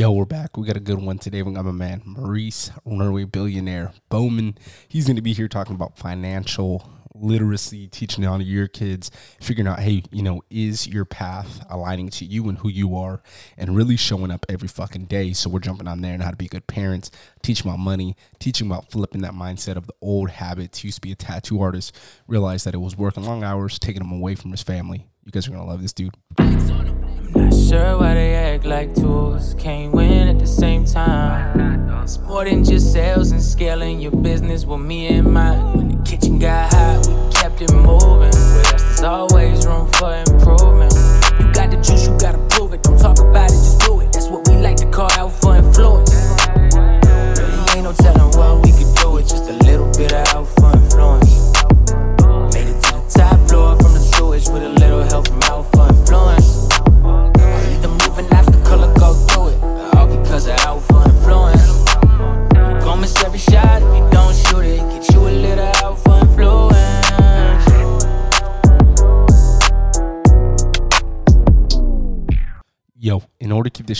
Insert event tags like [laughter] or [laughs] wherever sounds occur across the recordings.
Yo, we're back. We got a good one today. We got my man Maurice, runway billionaire Bowman. He's going to be here talking about financial literacy, teaching it on your kids, figuring out, hey, you know, is your path aligning to you and who you are, and really showing up every fucking day. So we're jumping on there and how to be good parents, teaching about money, teaching about flipping that mindset of the old habits. He used to be a tattoo artist, realized that it was working long hours, taking him away from his family. You guys are gonna love this dude. Sure why they act like tools can't win at the same time. It's more than just sales and scaling your business with me and mind. When the kitchen got hot, we kept it moving. Us, there's always room for improvement.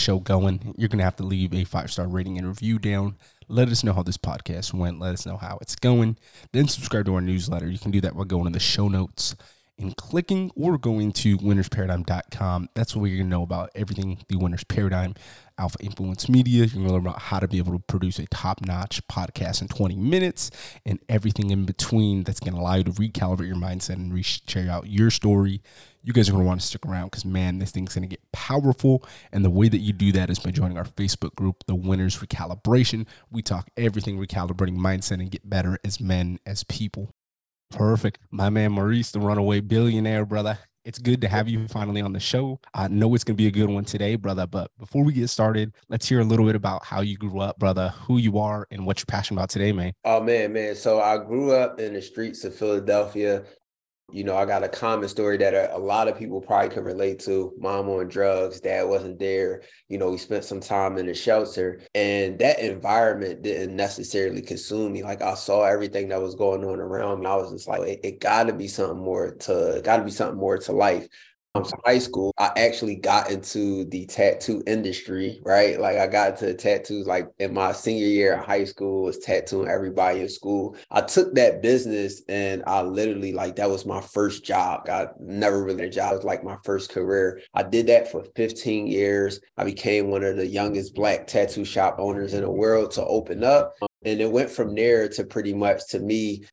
Show going, you're going to have to leave a five star rating and review down. Let us know how this podcast went. Let us know how it's going. Then subscribe to our newsletter. You can do that by going to the show notes and clicking or going to winnersparadigm.com. That's where you're going to know about everything the Winners Paradigm, Alpha Influence Media. You're going to learn about how to be able to produce a top notch podcast in 20 minutes and everything in between that's going to allow you to recalibrate your mindset and re- share out your story. You guys are going to want to stick around because, man, this thing's going to get powerful. And the way that you do that is by joining our Facebook group, The Winners Recalibration. We talk everything recalibrating mindset and get better as men, as people. Perfect. My man Maurice, the runway billionaire, brother. It's good to have you finally on the show. I know it's going to be a good one today, brother. But before we get started, let's hear a little bit about how you grew up, brother, who you are, and what you're passionate about today, man. Oh man, man. So I grew up in the streets of Philadelphia. You know, I got a common story that a, a lot of people probably can relate to. Mom on drugs, dad wasn't there. You know, we spent some time in the shelter, and that environment didn't necessarily consume me. Like I saw everything that was going on around me. I was just like, it, it got to be something more to, got to be something more to life. So high school, I actually got into the tattoo industry, right? Like I got into tattoos like in my senior year of high school, was tattooing everybody in school. I took that business and I literally like that was my first job. I never really a job. It was like my first career. I did that for 15 years. I became one of the youngest black tattoo shop owners in the world to open up. And it went from there to pretty much to me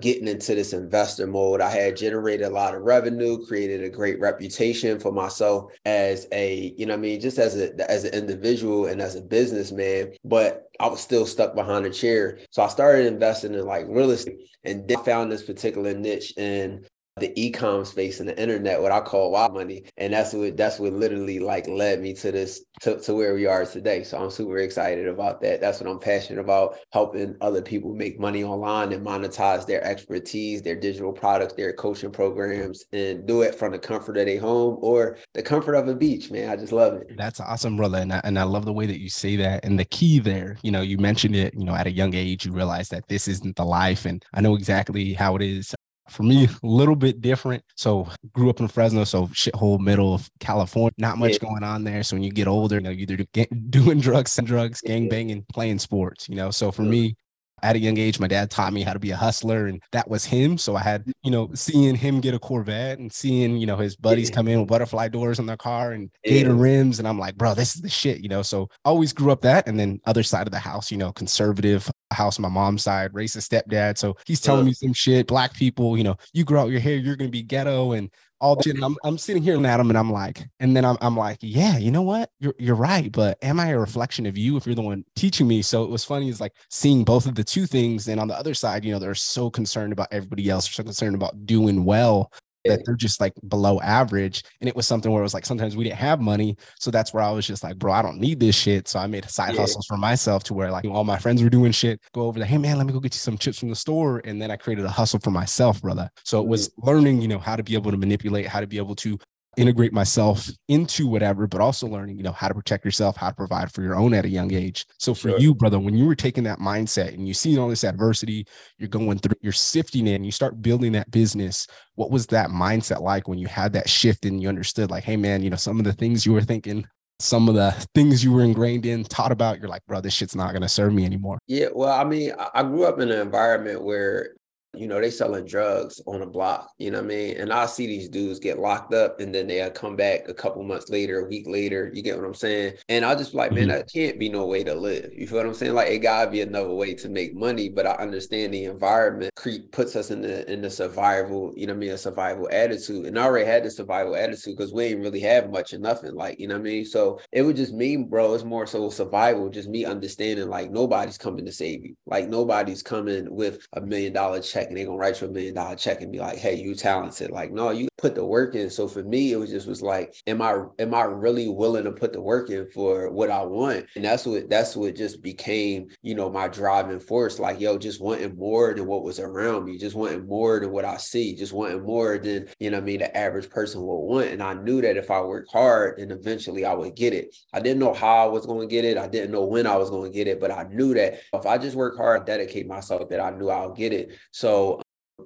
getting into this investor mode. I had generated a lot of revenue, created a great reputation for myself as a, you know I mean, just as a as an individual and as a businessman, but I was still stuck behind a chair. So I started investing in like real estate and then found this particular niche in the e-com space and the internet, what I call Wi-Fi money. And that's what that's what literally like led me to this to, to where we are today. So I'm super excited about that. That's what I'm passionate about, helping other people make money online and monetize their expertise, their digital products, their coaching programs, and do it from the comfort of their home or the comfort of a beach, man. I just love it. That's awesome, brother. And I, and I love the way that you say that. And the key there, you know, you mentioned it, you know, at a young age, you realize that this isn't the life. And I know exactly how it is for me, [laughs] a little bit different. So grew up in Fresno, so shithole middle of California, not much yeah. going on there. So when you get older, you know, you're either [laughs] doing drugs and drugs, gang banging, playing sports, you know. So for me, at a young age, my dad taught me how to be a hustler, and that was him. So I had, you know, seeing him get a Corvette and seeing, you know, his buddies come in with butterfly doors on their car and gator rims. And I'm like, bro, this is the shit, you know. So always grew up that. And then other side of the house, you know, conservative house, my mom's side, racist stepdad. So he's telling me some shit. Black people, you know, you grow out your hair, you're gonna be ghetto and all the. And I'm, I'm sitting here at him and I'm like, and then I'm, I'm like, yeah, you know what? You're, you're right. But am I a reflection of you if you're the one teaching me? So it was funny is like seeing both of the two things. And on the other side, you know, they're so concerned about everybody else, they're so concerned about doing well that they're just like below average. And it was something where it was like sometimes we didn't have money. So that's where I was just like, bro, I don't need this shit. So I made side yeah. hustles for myself to where like all my friends were doing shit. Go over there, hey man, let me go get you some chips from the store. And then I created a hustle for myself, brother. So it mm-hmm. was learning, you know, how to be able to manipulate, how to be able to integrate myself into whatever, but also learning, you know, how to protect yourself, how to provide for your own at a young age. So for sure. you, brother, when you were taking that mindset and you see all this adversity, you're going through, you're sifting in, you start building that business. What was that mindset like when you had that shift and you understood, like, hey, man, you know, some of the things you were thinking some of the things you were ingrained in, taught about, you're like, bro, this shit's not gonna serve me anymore? Yeah, well, I mean, I grew up in an environment where you know, they selling drugs on a block, you know what I mean? And I see these dudes get locked up and then they'll come back a couple months later, a week later. You get what I'm saying? And I just like, man, mm-hmm. that can't be no way to live. You feel what I'm saying? Like it gotta be another way to make money. But I understand the environment creep puts us in the in the survival, you know what I mean, a survival attitude. And I already had the survival attitude because we ain't really have much or nothing. Like, you know what I mean? So it would just mean, bro, it's more so survival, just me understanding like nobody's coming to save you. Like nobody's coming with a million dollar check check and they're gonna write you a million dollar check and be like, hey, you talented. Like, no, you put the work in. So for me, it was just was like, am I am I really willing to put the work in for what I want? And that's what that's what just became, you know, my driving force. Like, yo, just wanting more than what was around me, just wanting more than what I see, just wanting more than, you know I mean, the average person would want. And I knew that if I worked hard, then eventually I would get it. I didn't know how I was to get it. I didn't know when I was to get it, but I knew that if I just work hard, dedicate myself, that I knew I'll get it. So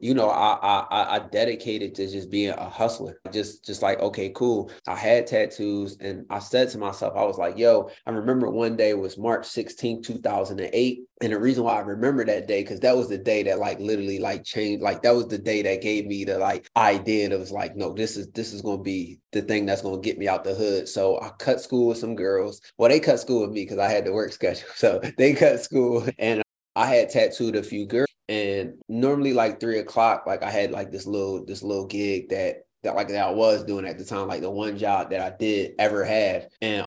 you know, I, I I dedicated to just being a hustler. Just just like, okay, cool. I had tattoos and I said to myself, I was like, yo, I remember one day was March 16, 2008. And the reason why I remember that day, because that was the day that like literally like changed, like that was the day that gave me the like idea that was like, no, this is this is gonna be the thing that's gonna get me out the hood. So I cut school with some girls. Well, they cut school with me because I had the work [laughs] schedule. So they cut school [laughs] and I had tattooed a few girls and normally like three o'clock, like I had like this little this little gig that that like that I was doing at the time, like the one job that I did ever have. And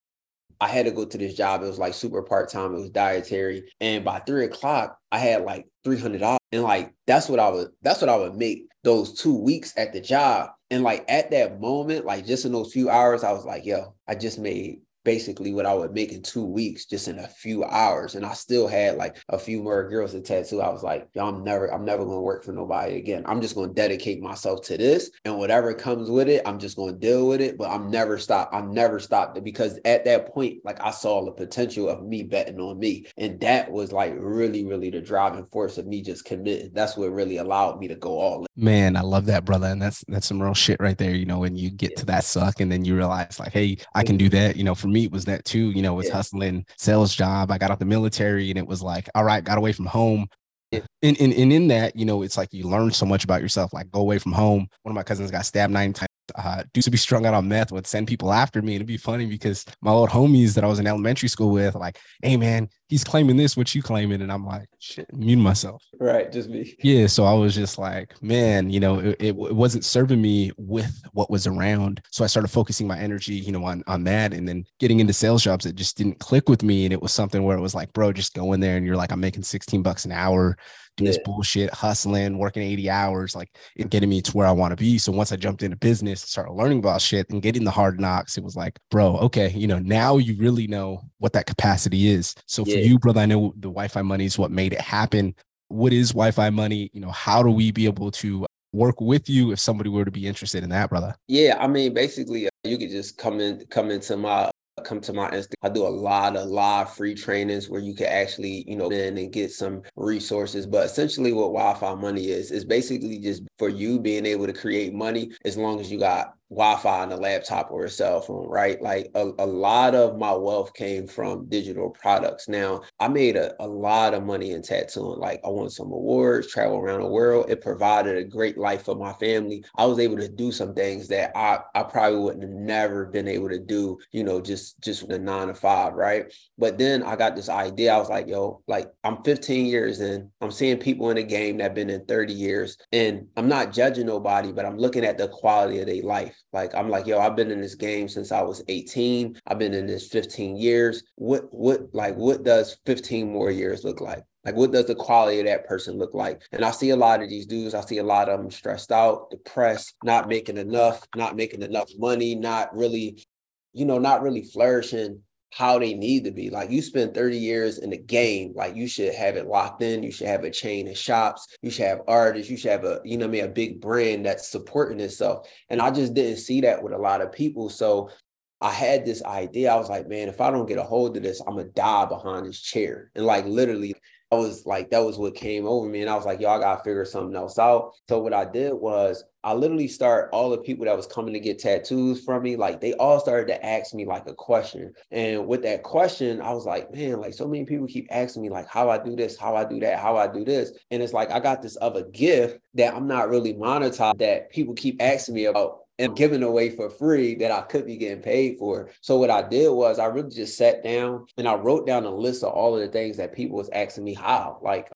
I had to go to this job. It was like super part time. It was dietary. And by three o'clock, I had like three hundred dollars. And like that's what I would that's what I would make those two weeks at the job. And like at that moment, like just in those few hours, I was like, yo, I just made basically what I would make in two weeks just in a few hours. And I still had like a few more girls to tattoo. I was like, yo, I'm never, I'm never gonna work for nobody again. I'm just gonna dedicate myself to this and whatever comes with it, I'm just gonna deal with it. But I'm never stop, I'm never stopped because at that point, like I saw the potential of me betting on me. And that was like really, really the driving force of me just committing. That's what really allowed me to go all in. Man, I love that, brother. And that's that's some real shit right there. You know, when you get yeah. to that suck and then you realize like, hey, I can do that. You know, for me was that too. You know, was yeah. hustling sales job. I got out the military and it was like, all right, got away from home. Yeah. And, and, and in that, you know, it's like you learn so much about yourself. Like go away from home. One of my cousins got stabbed nine times uh, used to be strung out on meth would send people after me. And it'd be funny because my old homies that I was in elementary school with, like, hey man, he's claiming this, what you claiming? And I'm like, shit, mute myself. Right, just me. [laughs] Yeah. So I was just like, man, you know, it, it, it, wasn't serving me with what was around. So I started focusing my energy, you know, on on that and then getting into sales jobs that just didn't click with me. And it was something where it was like, bro, just go in there and you're like, I'm making 16 bucks an hour doing yeah. this bullshit, hustling, working 80 hours, like it getting me to where I want to be. So once I jumped into business, started learning about shit and getting the hard knocks, it was like, bro, okay, you know, now you really know what that capacity is. So yeah. for you, brother, I know the Wi-Fi money is what made it happen. What is Wi-Fi money? You know, how do we be able to work with you if somebody were to be interested in that, brother? Yeah, I mean, basically, uh, you could just come in, come into my come to my Insta. I do a lot of live free trainings where you can actually, you know, in and get some resources. But essentially what Wi-Fi money is, is basically just for you being able to create money as long as you got Wi-Fi on a laptop or a cell phone, right? Like a, a lot of my wealth came from digital products. Now I made a, a lot of money in tattooing. Like I won some awards, travel around the world. It provided a great life for my family. I was able to do some things that I, I probably wouldn't have never been able to do, you know, just just the nine to five, right? But then I got this idea. I was like, yo, like I'm 15 years in. I'm seeing people in the game that have been in 30 years. And I'm not judging nobody, but I'm looking at the quality of their life like I'm like, yo, I've been in this game since I was 18. I've been in this 15 years. What what like what does 15 more years look like? Like, what does the quality of that person look like? And I see a lot of these dudes, I see a lot of them stressed out, depressed, not making enough, not making enough money, not really, you know, not really flourishing how they need to be. Like you spend 30 years in the game, like you should have it locked in. You should have a chain of shops. You should have artists. You should have a, you know I mean, a big brand that's supporting itself. And I just didn't see that with a lot of people. So I had this idea. I was like, man, if I don't get a hold of this, I'm gonna die behind this chair. And like literally, was like, that was what came over me. And I was like, I gotta figure something else out. So what I did was I literally start all the people that was coming to get tattoos from me, like they all started to ask me like a question. And with that question, I was like, man, like so many people keep asking me like how I do this, how I do that, how I do this. And it's like I got this other gift that I'm not really monetized that people keep asking me about and giving away for free that I could be getting paid for. So what I did was I really just sat down and I wrote down a list of all of the things that people was asking me how. Like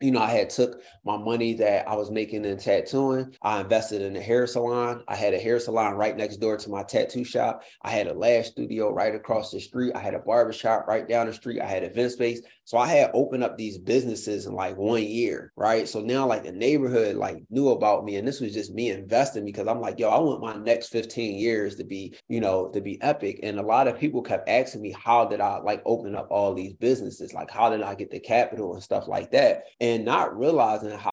you know, I had took my money that I was making in tattooing. I invested in a hair salon. I had a hair salon right next door to my tattoo shop. I had a lash studio right across the street. I had a barbershop right down the street. I had event space. So I had opened up these businesses in like one year, right? So now like the neighborhood like knew about me and this was just me investing because I'm like, yo, I want my next 15 years to be, you know, to be epic. And a lot of people kept asking me, how did I like open up all these businesses? Like, how did I get the capital and stuff like that? And not realizing how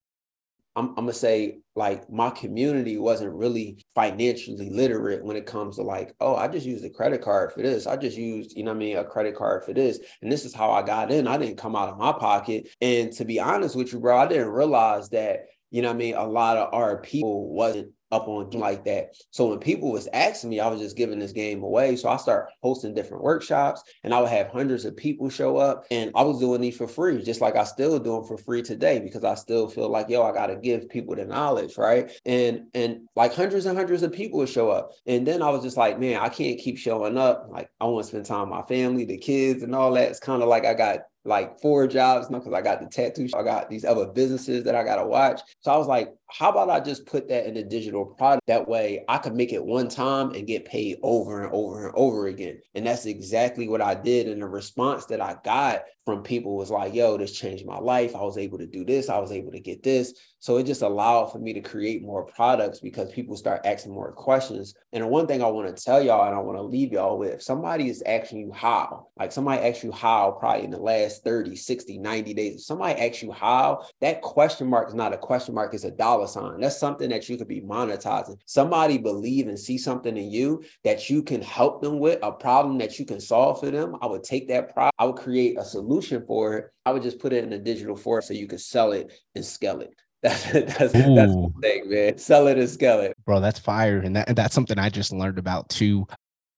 I'm, I'm, gonna say like my community wasn't really financially literate when it comes to like oh i just used a credit card for this. I just used you know i mean a credit card for this. And this is how i got in. I didn't come out of my pocket. And to be honest with you bro i didn't realize that you know i mean a lot of our people wasn't up on like that. So when people was asking me, I was just giving this game away. So I start hosting different workshops and I would have hundreds of people show up and I was doing these for free, just like I still do them for free today because I still feel like, yo, I got to give people the knowledge. Right. And, and like hundreds and hundreds of people would show up. And then I was just like, man, I can't keep showing up. Like I want to spend time with my family, the kids and all that. It's kind of like I got like four jobs, no, because I got the tattoo, I got these other businesses that I gotta watch. So I was like, how about I just put that in a digital product? That way I could make it one time and get paid over and over and over again. And that's exactly what I did. And the response that I got from people was like, yo, this changed my life. I was able to do this. I was able to get this. So it just allowed for me to create more products because people start asking more questions. And the one thing I want to tell y'all and I want to leave y'all with, somebody is asking you how, like somebody asks you how probably in the last 30, 60, 90 days, if somebody asks you how, that question mark is not a question mark, it's a dollar sign. That's something that you could be monetizing. Somebody believe and see something in you that you can help them with, a problem that you can solve for them. I would take that problem, I would create a solution for it. I would just put it in a digital form so you could sell it and scale it. [laughs] That's that's that's the thing, man. Sell it and scale it, bro. That's fire, and that and that's something I just learned about too.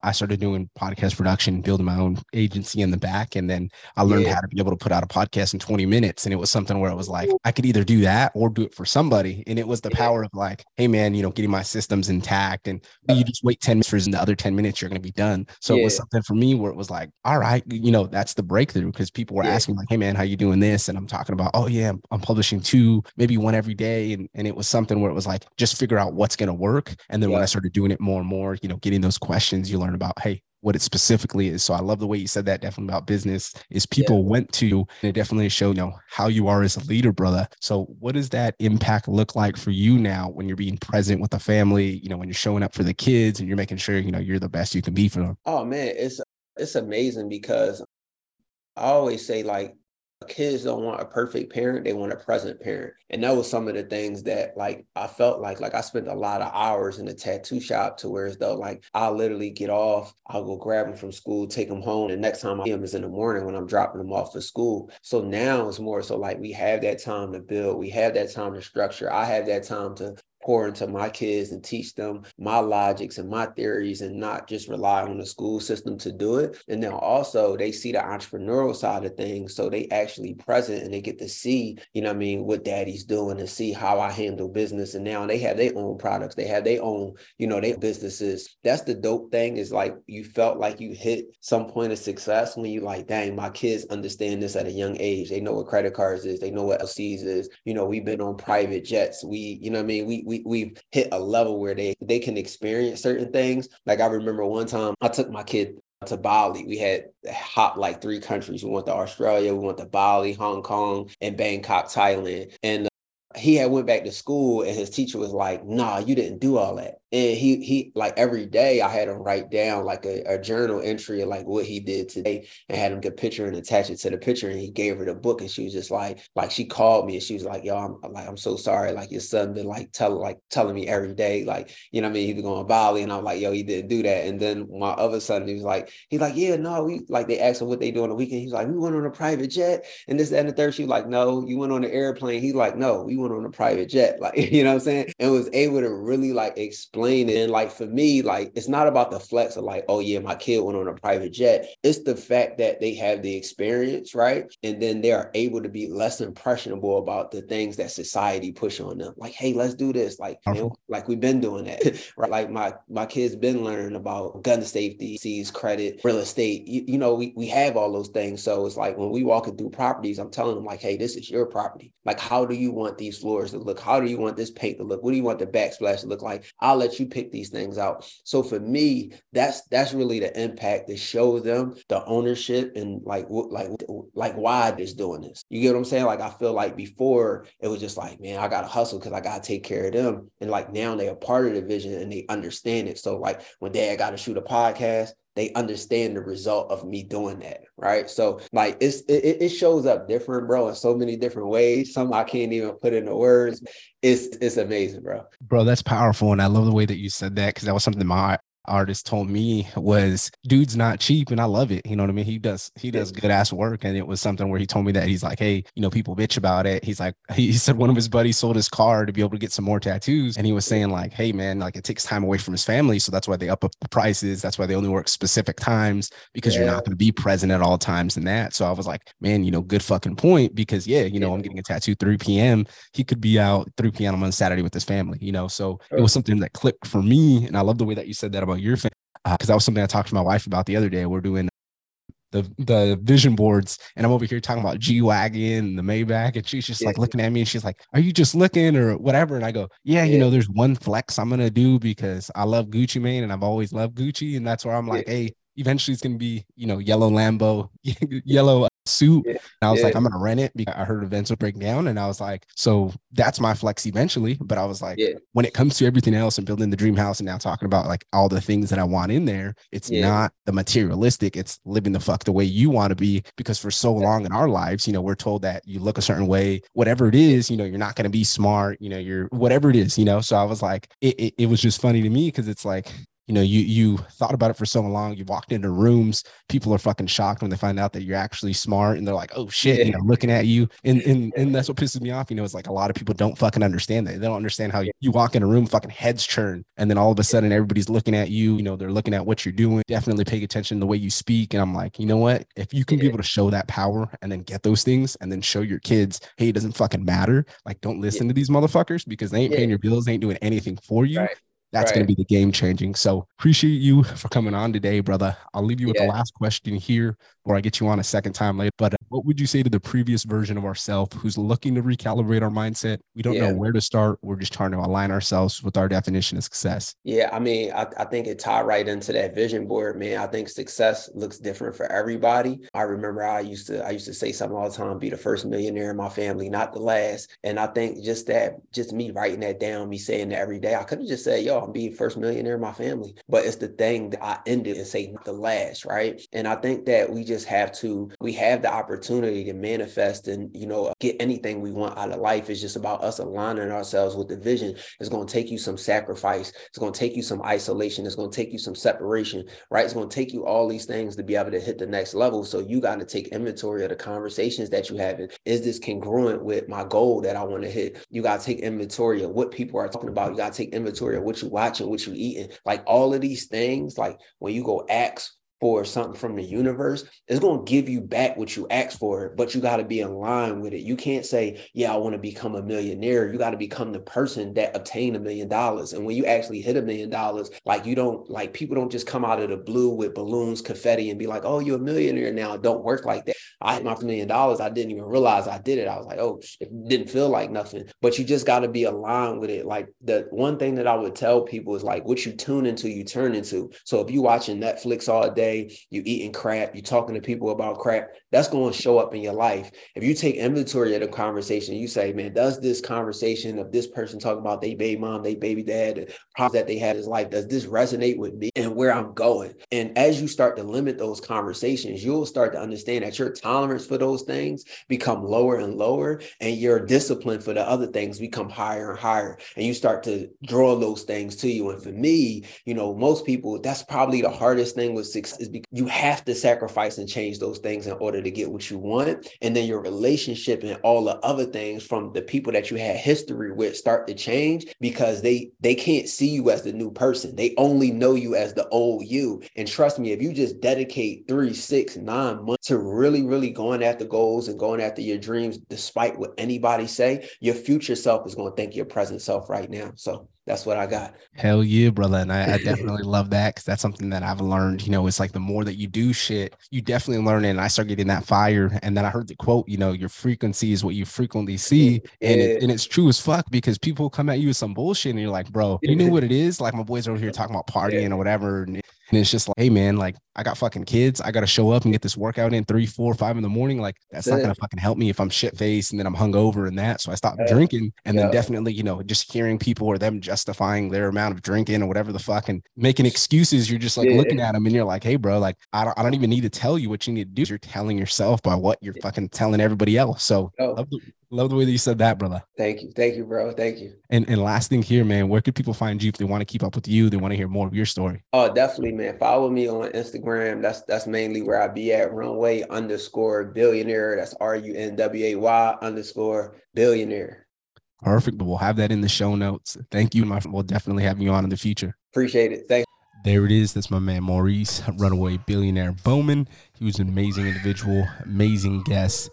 I started doing podcast production, building my own agency in the back. And then I learned yeah. how to be able to put out a podcast in 20 minutes. And it was something where I was like, I could either do that or do it for somebody. And it was the power of like, hey, man, you know, getting my systems intact. And you just wait 10 minutes for the other 10 minutes, you're going to be done. So yeah. it was something for me where it was like, all right, you know, that's the breakthrough because people were yeah. asking, like, hey, man, how you doing this? And I'm talking about, oh, yeah, I'm publishing two, maybe one every day. And, and it was something where it was like, just figure out what's going to work. And then when I started doing it more and more, you know, getting those questions, you learn learn about, hey, what it specifically is. So I love the way you said that definitely about business is people yeah. went to and it definitely showed, you know, how you are as a leader, brother. So what does that impact look like for you now when you're being present with the family, you know, when you're showing up for the kids and you're making sure, you know, you're the best you can be for them? Oh man, it's it's amazing because I always say like kids don't want a perfect parent they want a present parent. And that was some of the things that like i felt like like i spent a lot of hours in the tattoo shop to where as though like i'll literally get off i'll go grab them from school take them home and next time i see them is in the morning when i'm dropping them off for school. So now it's more so like we have that time to build we have that time to structure i have that time to pour into my kids and teach them my logics and my theories and not just rely on the school system to do it. And then also they see the entrepreneurial side of things. So they actually present and they get to see, you know I mean, what daddy's doing and see how I handle business. And now they have their own products. They have their own, you know, their businesses. That's the dope thing is like you felt like you hit some point of success when you like, dang, my kids understand this at a young age. They know what credit cards is. They know what LCs is. You know, we've been on private jets. We, you know what I mean? We, we we we've hit a level where they they can experience certain things. Like I remember one time I took my kid to Bali. We had hop like three countries. We went to Australia, we went to Bali, Hong Kong, and Bangkok, Thailand. And uh, he had went back to school and his teacher was like, nah, you didn't do all that. And he he like every day I had him write down like a, a journal entry of like what he did today and had him get picture and attach it to the picture. And he gave her the book and she was just like, like she called me and she was like, yo, I'm like, I'm so sorry. Like your son been like telling like telling me every day, like, you know I mean? He was going to Bali. And I'm like, yo, he didn't do that. And then my other son, he was like, he's like, yeah, no, we like they asked him what they do on the weekend. He's like, we went on a private jet and this, and the third. She was like, no, you went on an airplane. He's like, no, we went on a private jet. [laughs] Like, you know what I'm saying? And was able to really like explain And like for me, like it's not about the flex of like, oh yeah, my kid went on a private jet. It's the fact that they have the experience, right? And then they are able to be less impressionable about the things that society push on them. Like, hey, let's do this. Like, you know, like we've been doing that. [laughs] right? Like my my kids been learning about gun safety, sees credit, real estate. You, you know, we, we have all those things. So it's like when we walking through properties, I'm telling them like, hey, this is your property. Like, how do you want these floors to look? How do you want this paint to look? What do you want the backsplash to look like? I'll let you pick these things out. So for me, that's that's really the impact to show them the ownership and like like like why they're doing this. You get what I'm saying? Like I feel like before it was just like, man, I gotta hustle because I gotta take care of them. And like now they are part of the vision and they understand it. So like when dad got to shoot a podcast, they understand the result of me doing that right? So like it's it, it shows up different bro in so many different ways. Some i can't even put into words. It's it's amazing bro. Bro that's powerful and i love the way that you said that because that was something my artist told me was dude's not cheap and I love it. You know what I mean? He does he does good ass work. And it was something where he told me that he's like, hey, you know, people bitch about it. He's like, he said one of his buddies sold his car to be able to get some more tattoos. And he was saying, like, hey man, like it takes time away from his family. So that's why they up up the prices. That's why they only work specific times because yeah. you're not going to be present at all times and that. So I was like, man, you know, good fucking point. Because yeah, you know, yeah. I'm getting a tattoo 3 p.m. He could be out 3 p.m. on Saturday with his family, you know. So it was something that clicked for me. And I love the way that you said that about your family because uh, that was something I talked to my wife about the other day. We're doing the the vision boards, and I'm over here talking about G wagon, the Maybach, and she's just yeah. like looking at me, and she's like, "Are you just looking or whatever?" And I go, "Yeah, yeah. you know, there's one flex I'm gonna do because I love Gucci Mane, and I've always loved Gucci, and that's where I'm like, yeah. hey." Eventually, it's gonna be you know yellow Lambo, [laughs] yellow uh, suit. Yeah. And I was yeah. like, I'm gonna rent it because I heard events will break down. And I was like, so that's my flex eventually. But I was like, yeah. when it comes to everything else and building the dream house and now talking about like all the things that I want in there, it's not the materialistic, it's living the fuck the way you want to be. Because for so long in our lives, you know, we're told that you look a certain way, whatever it is, you know, you're not gonna be smart, you know, you're whatever it is, you know. So I was like, it, it, it was just funny to me because it's like you know you you thought about it for so long you walked into rooms people are fucking shocked when they find out that you're actually smart and they're like oh shit yeah. you know looking at you and and and that's what pisses me off you know it's like a lot of people don't fucking understand that. They don't understand how you, walk in a room fucking heads churn and then all of a sudden everybody's looking at you you know they're looking at what you're doing definitely pay attention to the way you speak and i'm like you know what? If you can yeah. be able to show that power and then get those things and then show your kids hey it doesn't fucking matter like don't listen yeah. to these motherfuckers because they ain't paying your bills they ain't doing anything for you right that's right. going to be the game changing. So appreciate you for coming on today, brother. I'll leave you with yeah. the last question here, or I get you on a second time later. But uh, what would you say to the previous version of ourselves who's looking to recalibrate our mindset? We don't yeah. know where to start. We're just trying to align ourselves with our definition of success. Yeah, I mean, I, I think it tied right into that vision board, man. I think success looks different for everybody. I remember I used to I used to say something all the time: be the first millionaire in my family, not the last. And I think just that, just me writing that down, me saying that every day, I could have just said, "Yo, I'm being first millionaire in my family. But it's the thing that I ended and say the last, right? And I think that we just have to, we have the opportunity to manifest and, you know, get anything we want out of life. It's just about us aligning ourselves with the vision. It's going to take you some sacrifice. It's going to take you some isolation. It's going to take you some separation, right? It's going to take you all these things to be able to hit the next level. So you got to take inventory of the conversations that you have. Is this congruent with my goal that I want to hit? You got to take inventory of what people are talking about. You got to take inventory of what you're watching, what you eating, like all of these things, like when you go ask for something from the universe, it's going to give you back what you asked for, but you got to be in line with it. You can't say, Yeah, I want to become a millionaire. You got to become the person that obtained a million dollars. And when you actually hit a million dollars, like you don't, like people don't just come out of the blue with balloons, confetti, and be like, Oh, you're a millionaire now. Don't work like that. I hit my million dollars. I didn't even realize I did it. I was like, Oh, it didn't feel like nothing. But you just got to be aligned with it. Like the one thing that I would tell people is like, what you tune into, you turn into. So if you watching Netflix all day, day, you eating crap, you talking to people about crap, that's going to show up in your life. If you take inventory of the conversation, you say, man, does this conversation of this person talking about they baby mom, they baby dad, the problems that they had in his life, does this resonate with me and where I'm going? And as you start to limit those conversations, you'll start to understand that your tolerance for those things become lower and lower, and your discipline for the other things become higher and higher. And you start to draw those things to you. And for me, you know, most people, that's probably the hardest thing with success is because you have to sacrifice and change those things in order to get what you want. And then your relationship and all the other things from the people that you had history with start to change because they they can't see you as the new person. They only know you as the old you. And trust me, if you just dedicate three, six, nine months to really, really going after goals and going after your dreams, despite what anybody say, your future self is going to thank your present self right now. So that's what I got. Hell yeah, brother. And I, I definitely love that because that's something that I've learned. You know, it's like the more that you do shit, you definitely learn it. And I start getting that fire. And then I heard the quote, you know, your frequency is what you frequently see. And, it, and it's true as fuck because people come at you with some bullshit and you're like, bro, you know what it is? Like my boys over here talking about partying or whatever. And and it's just like, hey man, like I got fucking kids. I gotta show up and get this workout in three, four, five in the morning. Like that's, that's not gonna fucking help me if I'm shit faced and then I'm hungover and that. So I stopped yeah. drinking. And yeah. then definitely, you know, just hearing people or them justifying their amount of drinking or whatever the fuck and making excuses, you're just like yeah. looking at them and you're like, hey bro, like I don't I don't even need to tell you what you need to do. You're telling yourself by what you're fucking telling everybody else. So oh. Love, the, love the way that you said that, brother. Thank you. Thank you, bro. Thank you. And and last thing here, man, where could people find you if they want to keep up with you? They want to hear more of your story. Oh, definitely, man. Follow me on Instagram. That's that's mainly where I be at. Runway underscore billionaire. That's R U N W A Y underscore billionaire. Perfect. But we'll have that in the show notes. Thank you. My, we'll definitely have you on in the future. Appreciate it. Thanks. There it is. That's my man Maurice, runway billionaire Bowman. He was an amazing individual, amazing guest.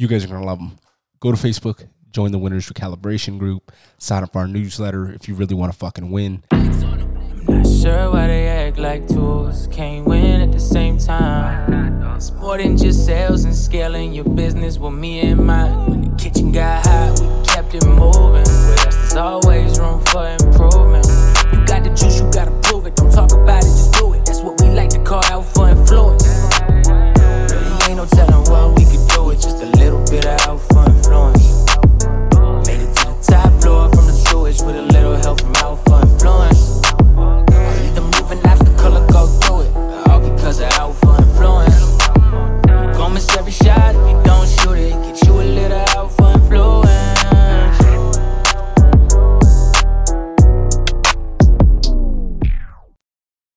You guys are gonna love them. Go to Facebook, join the Winners Recalibration group, sign up for our newsletter if you really want to fucking win. Not sure why they act like tools. Can't win at the same time. It's more than just sales and scaling your business with me in mind. When the kitchen got hot, we kept it moving. Us, there's always room for improvement.